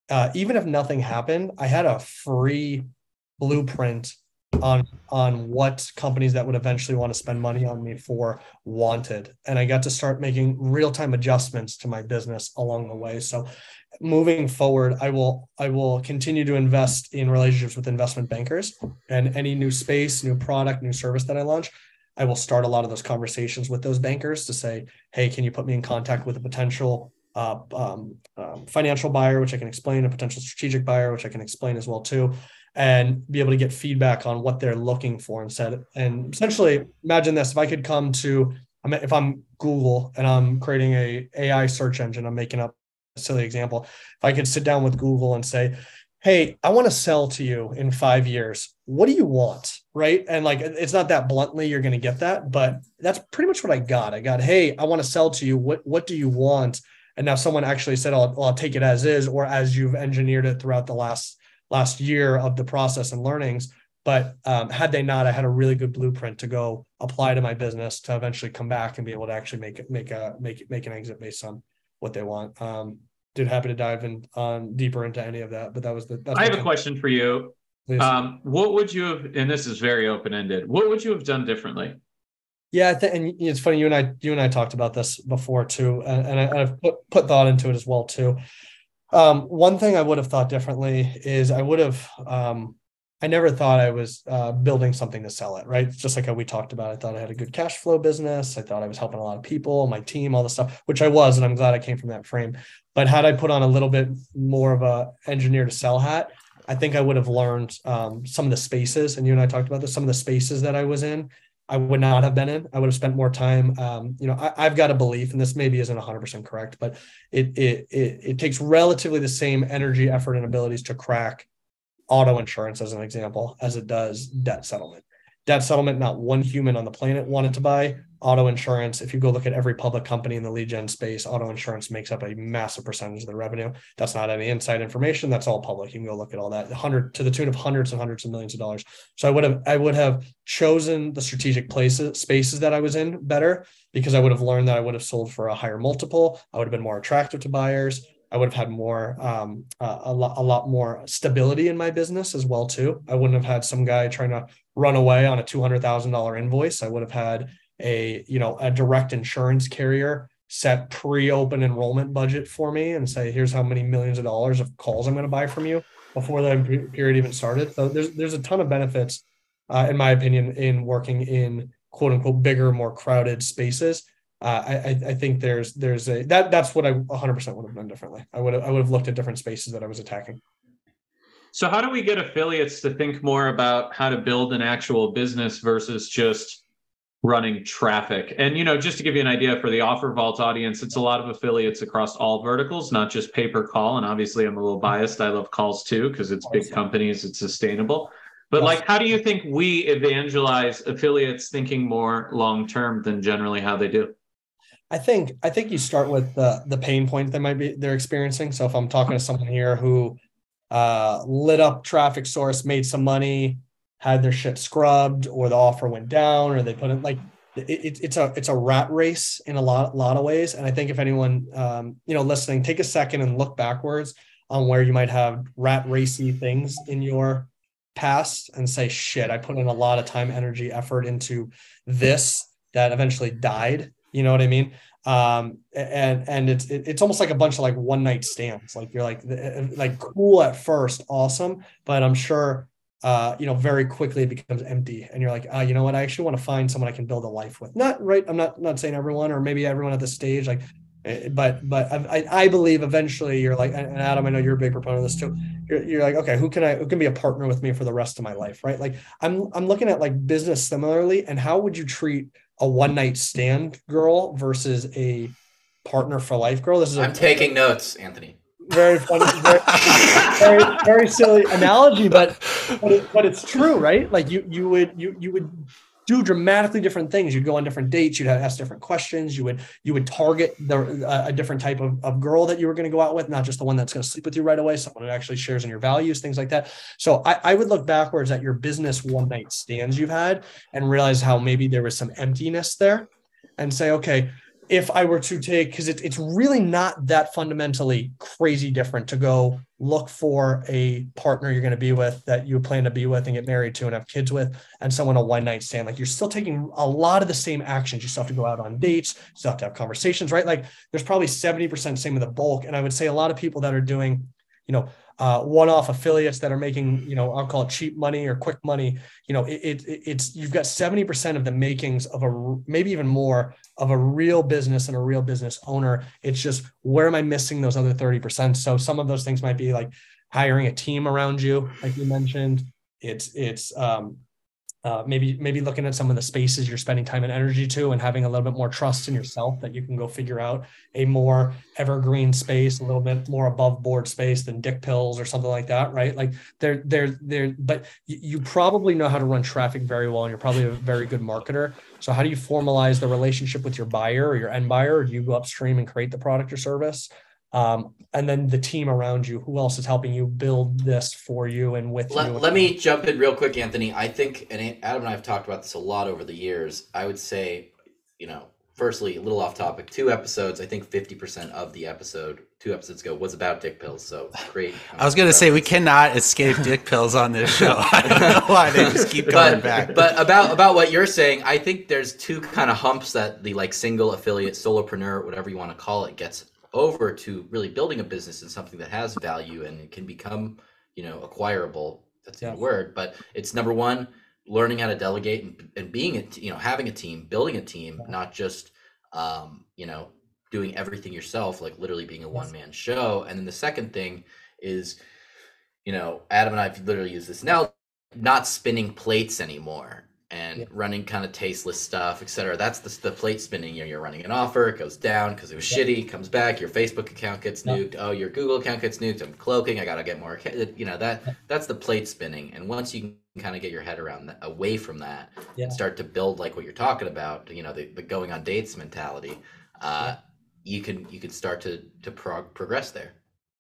uh, even if nothing happened, I had a free blueprint on on what companies that would eventually want to spend money on me for wanted. And i got to start making real-time adjustments to my business along the way. So moving forward i will i will continue to invest in relationships with investment bankers. And any new space new product new service that i launch i will start a lot of those conversations with those bankers to say hey can you put me in contact with a potential uh, um, um, financial buyer which i can explain a potential strategic buyer which i can explain as well too and be able to get feedback on what they're looking for instead. And essentially, imagine this: if I could come to, if I'm Google and I'm creating a AI search engine, I'm making up a silly example. If I could sit down with Google and say, "Hey, I want to sell to you in five years. What do you want?" Right? And like, it's not that bluntly you're going to get that, but that's pretty much what I got. I got, "Hey, I want to sell to you. What What do you want?" And now someone actually said, "I'll, I'll take it as is," or as you've engineered it throughout the last last year of the process and learnings. But um, had they not, I had a really good blueprint to go apply to my business to eventually come back and be able to actually make it, make a make make an exit based on what they want. Um, dude, happy to dive in on deeper into any of that. But that was the. I have a question for you. Um, what would you have? And this is very open ended. What would you have done differently? Yeah, th- and it's funny. You and I, you and I talked about this before too, and, and I, have put put thought into it as well too. Um, one thing I would have thought differently is I would have, um, I never thought I was uh, building something to sell it, right? Just like how we talked about. I thought I had a good cash flow business. I thought I was helping a lot of people, my team, all the stuff, which I was, and I'm glad I came from that frame. But had I put on a little bit more of a engineer to sell hat, I think I would have learned um, some of the spaces, and you and I talked about this, some of the spaces that I was in I would not have been in. I would have spent more time. Um, you know, I, have got a belief, and this maybe isn't 100% correct, but it, it it it takes relatively the same energy, effort, and abilities to crack auto insurance, as an example, as it does debt settlement debt settlement, not one human on the planet wanted to buy auto insurance. If you go look at every public company in the lead gen space, auto insurance makes up a massive percentage of the revenue. That's not any inside information. That's all public. You can go look at all that. Hundred to the tune of hundreds and hundreds of millions of dollars. So I would have I would have chosen the strategic places spaces that I was in better because I would have learned that I would have sold for a higher multiple. I would have been more attractive to buyers. I would have had more, um, uh, a lot, a lot more stability in my business as well too. I wouldn't have had some guy trying to run away on a two hundred thousand dollar invoice. I would have had a, you know, a direct insurance carrier set pre-open enrollment budget for me and say, here's how many millions of dollars of calls I'm going to buy from you before the period even started. So there's there's a ton of benefits, uh, in my opinion, in working in quote unquote bigger, more crowded spaces uh, I, I think there's there's a that that's what I 100% would have done differently. I would have, I would have looked at different spaces that I was attacking. So how do we get affiliates to think more about how to build an actual business versus just running traffic? And you know, just to give you an idea for the OfferVault audience, it's a lot of affiliates across all verticals, not just pay per call. And obviously, I'm a little biased. I love calls too because it's big companies, it's sustainable. But like, how do you think we evangelize affiliates thinking more long term than generally how they do? I think I think you start with the the pain point they might be they're experiencing. So if I'm talking to someone here who uh, lit up traffic source, made some money, had their shit scrubbed, or the offer went down, or they put it like it, it's a it's a rat race in a lot lot of ways. And I think if anyone um, you know listening, take a second and look backwards on where you might have rat racy things in your past and say, shit, I put in a lot of time, energy, effort into this that eventually died. You know what I mean? Um, and and it's it's almost like a bunch of like one night stands. Like you're like like cool at first, awesome, but I'm sure uh, you know, very quickly it becomes empty. And you're like, uh, you know what? I actually want to find someone I can build a life with. Not right. I'm not not saying everyone or maybe everyone at this stage, like, eh, but but I, I believe eventually you're like, and Adam, I know you're a big proponent of this too. You're, you're like, okay, who can I who can be a partner with me for the rest of my life, right? Like I'm I'm looking at like business similarly, and how would you treat a one night stand girl versus a partner for life girl? This is I'm a, taking notes, Anthony very funny, very, very, very, silly analogy, but but, it, but it's true, right? Like you you would you you would do dramatically different things. You'd go on different dates. You'd have ask different questions. You would you would target the uh, a different type of, of girl that you were going to go out with, not just the one that's going to sleep with you right away. Someone who actually shares in your values, things like that. So I, I would look backwards at your business one night stands you've had and realize how maybe there was some emptiness there, and say, okay, if I were to take, because it, it's really not that fundamentally crazy different to go look for a partner you're going to be with that you plan to be with and get married to and have kids with, and someone a one night stand. Like you're still taking a lot of the same actions. You still have to go out on dates, you still have to have conversations, right? Like there's probably 70% same with the bulk. And I would say a lot of people that are doing, you know, uh, one-off affiliates that are making, you know, I'll call it cheap money or quick money. You know, it, it it's you've got seventy percent of the makings of a maybe even more of a real business and a real business owner. It's just where am I missing those other thirty percent? So some of those things might be like hiring a team around you, like you mentioned. It's it's um, uh, maybe maybe looking at some of the spaces you're spending time and energy to and having a little bit more trust in yourself that you can go figure out a more evergreen space a little bit more above board space than dick pills or something like that right? Like they're they're they're but you probably know how to run traffic very well and you're probably a very good marketer. So how do you formalize the relationship with your buyer or your end buyer? Do you go upstream and create the product or service um, and then the team around you who else is helping you build this for you and with let, you? let me jump in real quick anthony. I think and adam and i have talked about this a lot over the years. I would say you know firstly a little off topic two episodes i think 50% of the episode two episodes ago was about dick pills so great i was going to say we cannot escape dick pills on this show. I don't know why they just keep coming but, back. but about about what you're saying i think there's two kind of humps that the like single affiliate solopreneur whatever you want to call it gets over to really building a business and something that has value and it can become you know acquirable that's yeah. the word but it's number one learning how to delegate and, and being it, you know having a team building a team yeah. not just um, you know doing everything yourself like literally being a one-man show and then the second thing is you know adam and i've literally used this now not spinning plates anymore and yeah. running kind of tasteless stuff, etc. That's the, the plate spinning. You know, you're running an offer, it goes down because it was yeah. shitty, comes back, your Facebook account gets nuked. Oh, your Google account gets nuked. I'm cloaking. I gotta get more. You know that that's the plate spinning. And once you can kind of get your head around that, away from that, yeah. and start to build like what you're talking about. You know, the, the going on dates mentality. Uh, you can you can start to to prog- progress there.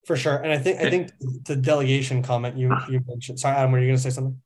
For sure, and I think I think the delegation comment you you mentioned. Sorry, Adam, were you going to say something?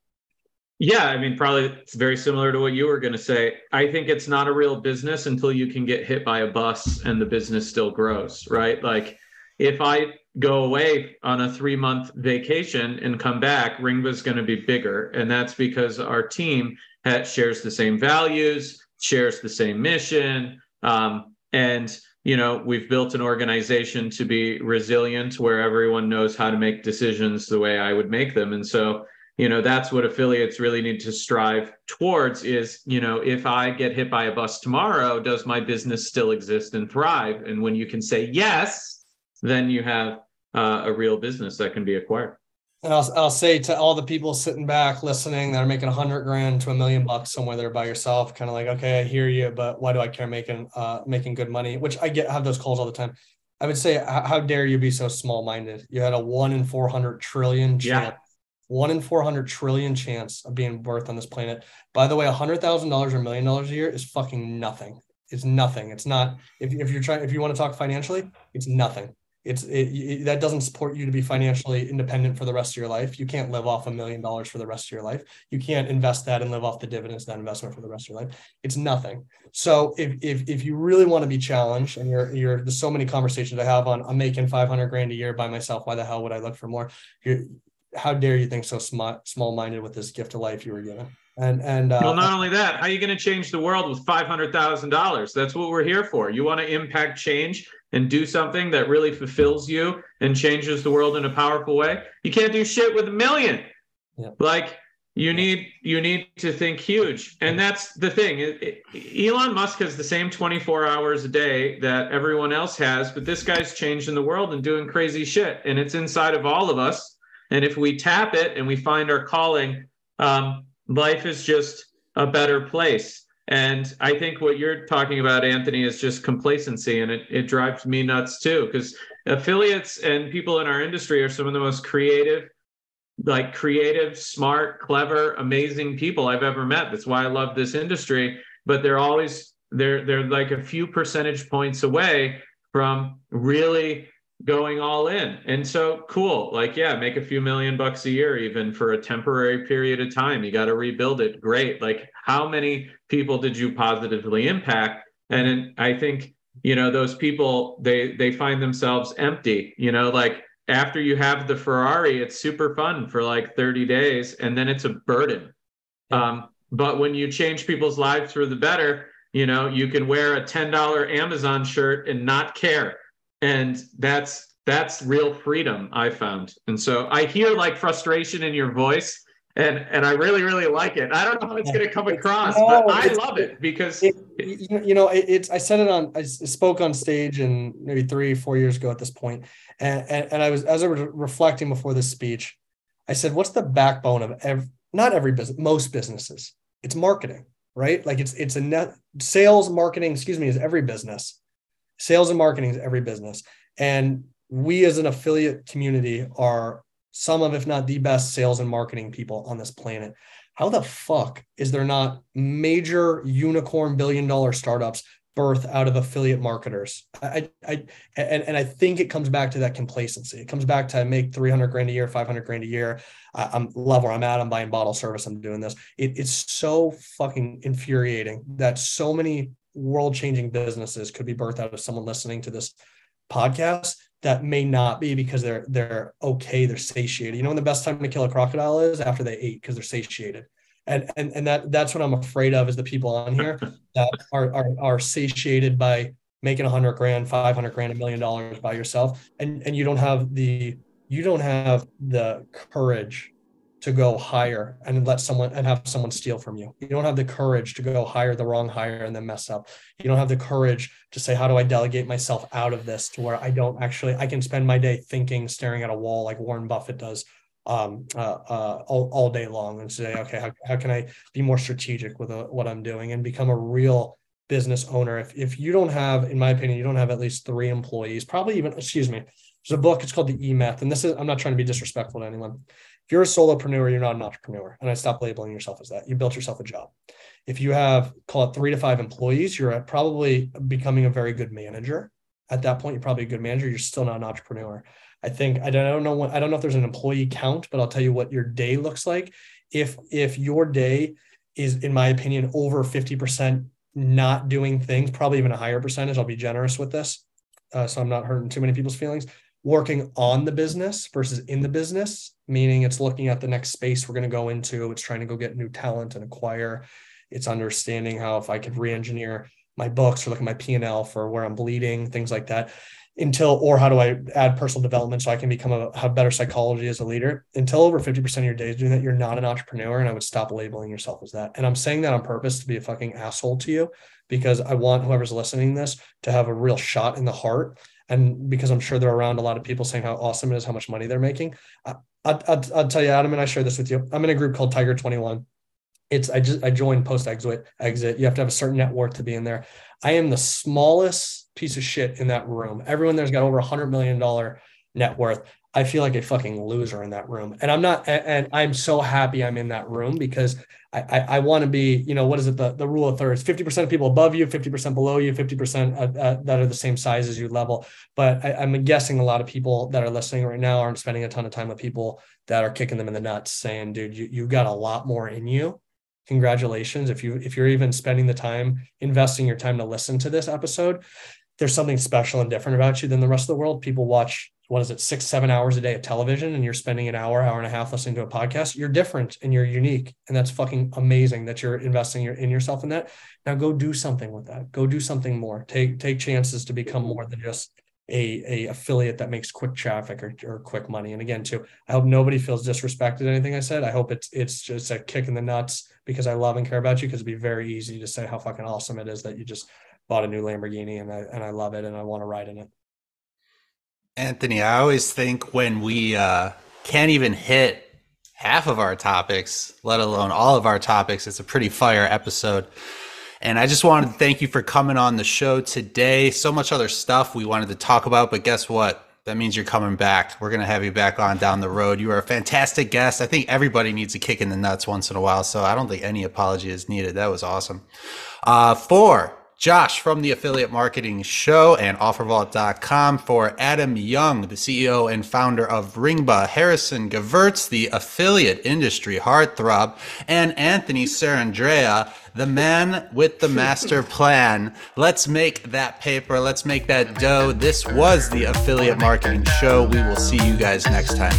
Yeah, I mean, probably it's very similar to what you were going to say. I think it's not a real business until you can get hit by a bus and the business still grows, right? Like if I go away on a three month vacation and come back, Ringba's going to be bigger. And that's because our team has, shares the same values, shares the same mission. Um, and, you know, we've built an organization to be resilient where everyone knows how to make decisions the way I would make them. And so, you know that's what affiliates really need to strive towards is you know if i get hit by a bus tomorrow does my business still exist and thrive? And when you can say yes then you have uh, a real business that can be acquired. And I'll, I'll say to all the people sitting back listening that are making a hundred grand to a million bucks somewhere there by yourself kind of like okay i hear you but why do i care making uh making good money? Which i get have those calls all the time. I would say how dare you be so small minded you had a one in 400 trillion chance yeah one in 400 trillion chance of being worth on this planet. By the way, $100,000 or a million dollars a year is fucking nothing. It's nothing. It's not if, if you're trying if you want to talk financially, it's nothing. It's it, it, that doesn't support you to be financially independent for the rest of your life. You can't live off a million dollars for the rest of your life. You can't invest that and live off the dividends of that investment for the rest of your life. It's nothing. So if if if you really want to be challenged, and you're you're there's so many conversations I have on I'm making 500 grand a year by myself. Why the hell would I look for more? You're, how dare you think so smart small minded with this gift of life you were given? And and uh, well, not only that, how are you going to change the world with five hundred thousand dollars? That's what we're here for. You want to impact change and do something that really fulfills you and changes the world in a powerful way. You can't do shit with a million. Yeah. Like you need you need to think huge, and that's the thing. It, it, Elon Musk has the same twenty four hours a day that everyone else has, but this guy's changing the world and doing crazy shit, and it's inside of all of us. And if we tap it and we find our calling. Um, life is just a better place. And I think what you're talking about, Anthony, is just complacency. And it, it drives me nuts too, because affiliates and people in our industry are some of the most creative, like creative, smart, clever, amazing people I've ever met. That's why I love this industry. But they're always they're they're like a few percentage points away from really going all in. And so cool. Like, yeah, make a few million bucks a year, even for a temporary period of time. You got to rebuild it. Great. Like, how many people did you positively impact? And I think, you know, those people, they they find themselves empty, you know, like after you have the Ferrari, it's super fun for like 30 days and then it's a burden. Um, but when you change people's lives for the better, you know, you can wear a $10 Amazon shirt and not care and that's that's real freedom i found. And so i hear like frustration in your voice and and i really really like it. I don't know how it's going to come across no, but i love it because it, you know it, it's i said it on i spoke on stage and maybe three four years ago at this point and and, and i was as i was reflecting before this speech i said what's the backbone of every not every business most businesses? It's marketing right? Like it's it's a net sales marketing excuse me is every business sales and marketing is every business. And we as an affiliate community are some of, if not the best sales and marketing people on this planet. How the fuck is there not major unicorn billion dollar startups birth out of affiliate marketers? I, I, and, and I think it comes back to that complacency. It comes back to I make 300 grand a year, 500 grand a year. I'm love where I'm at. I'm buying bottle service. I'm doing this. It, it's so fucking infuriating that so many world changing businesses could be birthed out of someone listening to this podcast that may not be because they're they're okay they're satiated. You know when the best time to kill a crocodile is? After they ate because they're satiated. And and and that that's what i'm afraid of is the people on here that are are, are satiated by making a hundred grand 500 grand a million dollars by yourself. And and you don't have the you don't have the courage to go higher and let someone and have someone steal from you. You don't have the courage to go hire the wrong hire and then mess up. You don't have the courage to say, how do I delegate myself out of this to where I don't actually, I can spend my day thinking, staring at a wall like Warren Buffett does um, uh, uh, all, all day long and say, okay, how, how can I be more strategic with uh, what I'm doing and become a real business owner? If, if you don't have, in my opinion, you don't have at least three employees, probably even, excuse me, there's a book, it's called the E Myth. And this is, I'm not trying to be disrespectful to anyone if you're a solopreneur, you're not an entrepreneur. And I stop labeling yourself as that. You built yourself a job. If you have, call it three to five employees, you're probably becoming a very good manager. At that point, you're probably a good manager. You're still not an entrepreneur. I think I don't know what I don't know if there's an employee count, but I'll tell you what your day looks like. If if your day is, in my opinion, over 50% not doing things, probably even a higher percentage. I'll be generous with this. Uh, so I'm not hurting too many people's feelings working on the business versus in the business, meaning it's looking at the next space we're going to go into. It's trying to go get new talent and acquire. It's understanding how if I could re-engineer my books or look at my P&L for where I'm bleeding, things like that. Until, or how do I add personal development so I can become a have better psychology as a leader? Until over 50% of your days doing that, you're not an entrepreneur. And I would stop labeling yourself as that. And I'm saying that on purpose to be a fucking asshole to you because I want whoever's listening this to have a real shot in the heart and because I'm sure they're around a lot of people saying how awesome it is, how much money they're making. I, I, I'll, I'll tell you, Adam, and I share this with you. I'm in a group called Tiger 21. It's I just I joined post exit exit. You have to have a certain net worth to be in there. I am the smallest piece of shit in that room. Everyone there's got over a hundred million dollar net worth. I feel like a fucking loser in that room. And I'm not, and I'm so happy I'm in that room because I, I, I want to be, you know, what is it? The, the rule of thirds, 50% of people above you, 50% below you, 50% uh, uh, that are the same size as you level. But I, I'm guessing a lot of people that are listening right now aren't spending a ton of time with people that are kicking them in the nuts saying, dude, you, you got a lot more in you. Congratulations. If you, if you're even spending the time investing your time to listen to this episode, there's something special and different about you than the rest of the world. People watch what is it, six, seven hours a day of television, and you're spending an hour, hour and a half listening to a podcast, you're different and you're unique. And that's fucking amazing that you're investing in yourself in that. Now go do something with that. Go do something more. Take take chances to become more than just a, a affiliate that makes quick traffic or, or quick money. And again, too, I hope nobody feels disrespected anything I said. I hope it's it's just a kick in the nuts because I love and care about you because it'd be very easy to say how fucking awesome it is that you just bought a new Lamborghini and I and I love it and I want to ride in it. Anthony, I always think when we uh, can't even hit half of our topics, let alone all of our topics, it's a pretty fire episode. And I just wanted to thank you for coming on the show today. So much other stuff we wanted to talk about, but guess what? That means you're coming back. We're going to have you back on down the road. You are a fantastic guest. I think everybody needs a kick in the nuts once in a while. So I don't think any apology is needed. That was awesome. Uh, four, Josh from the Affiliate Marketing Show and OfferVault.com for Adam Young, the CEO and founder of Ringba, Harrison Gevirtz, the affiliate industry heartthrob, and Anthony Sarandrea, the man with the master plan. Let's make that paper. Let's make that dough. This was the Affiliate Marketing Show. We will see you guys next time.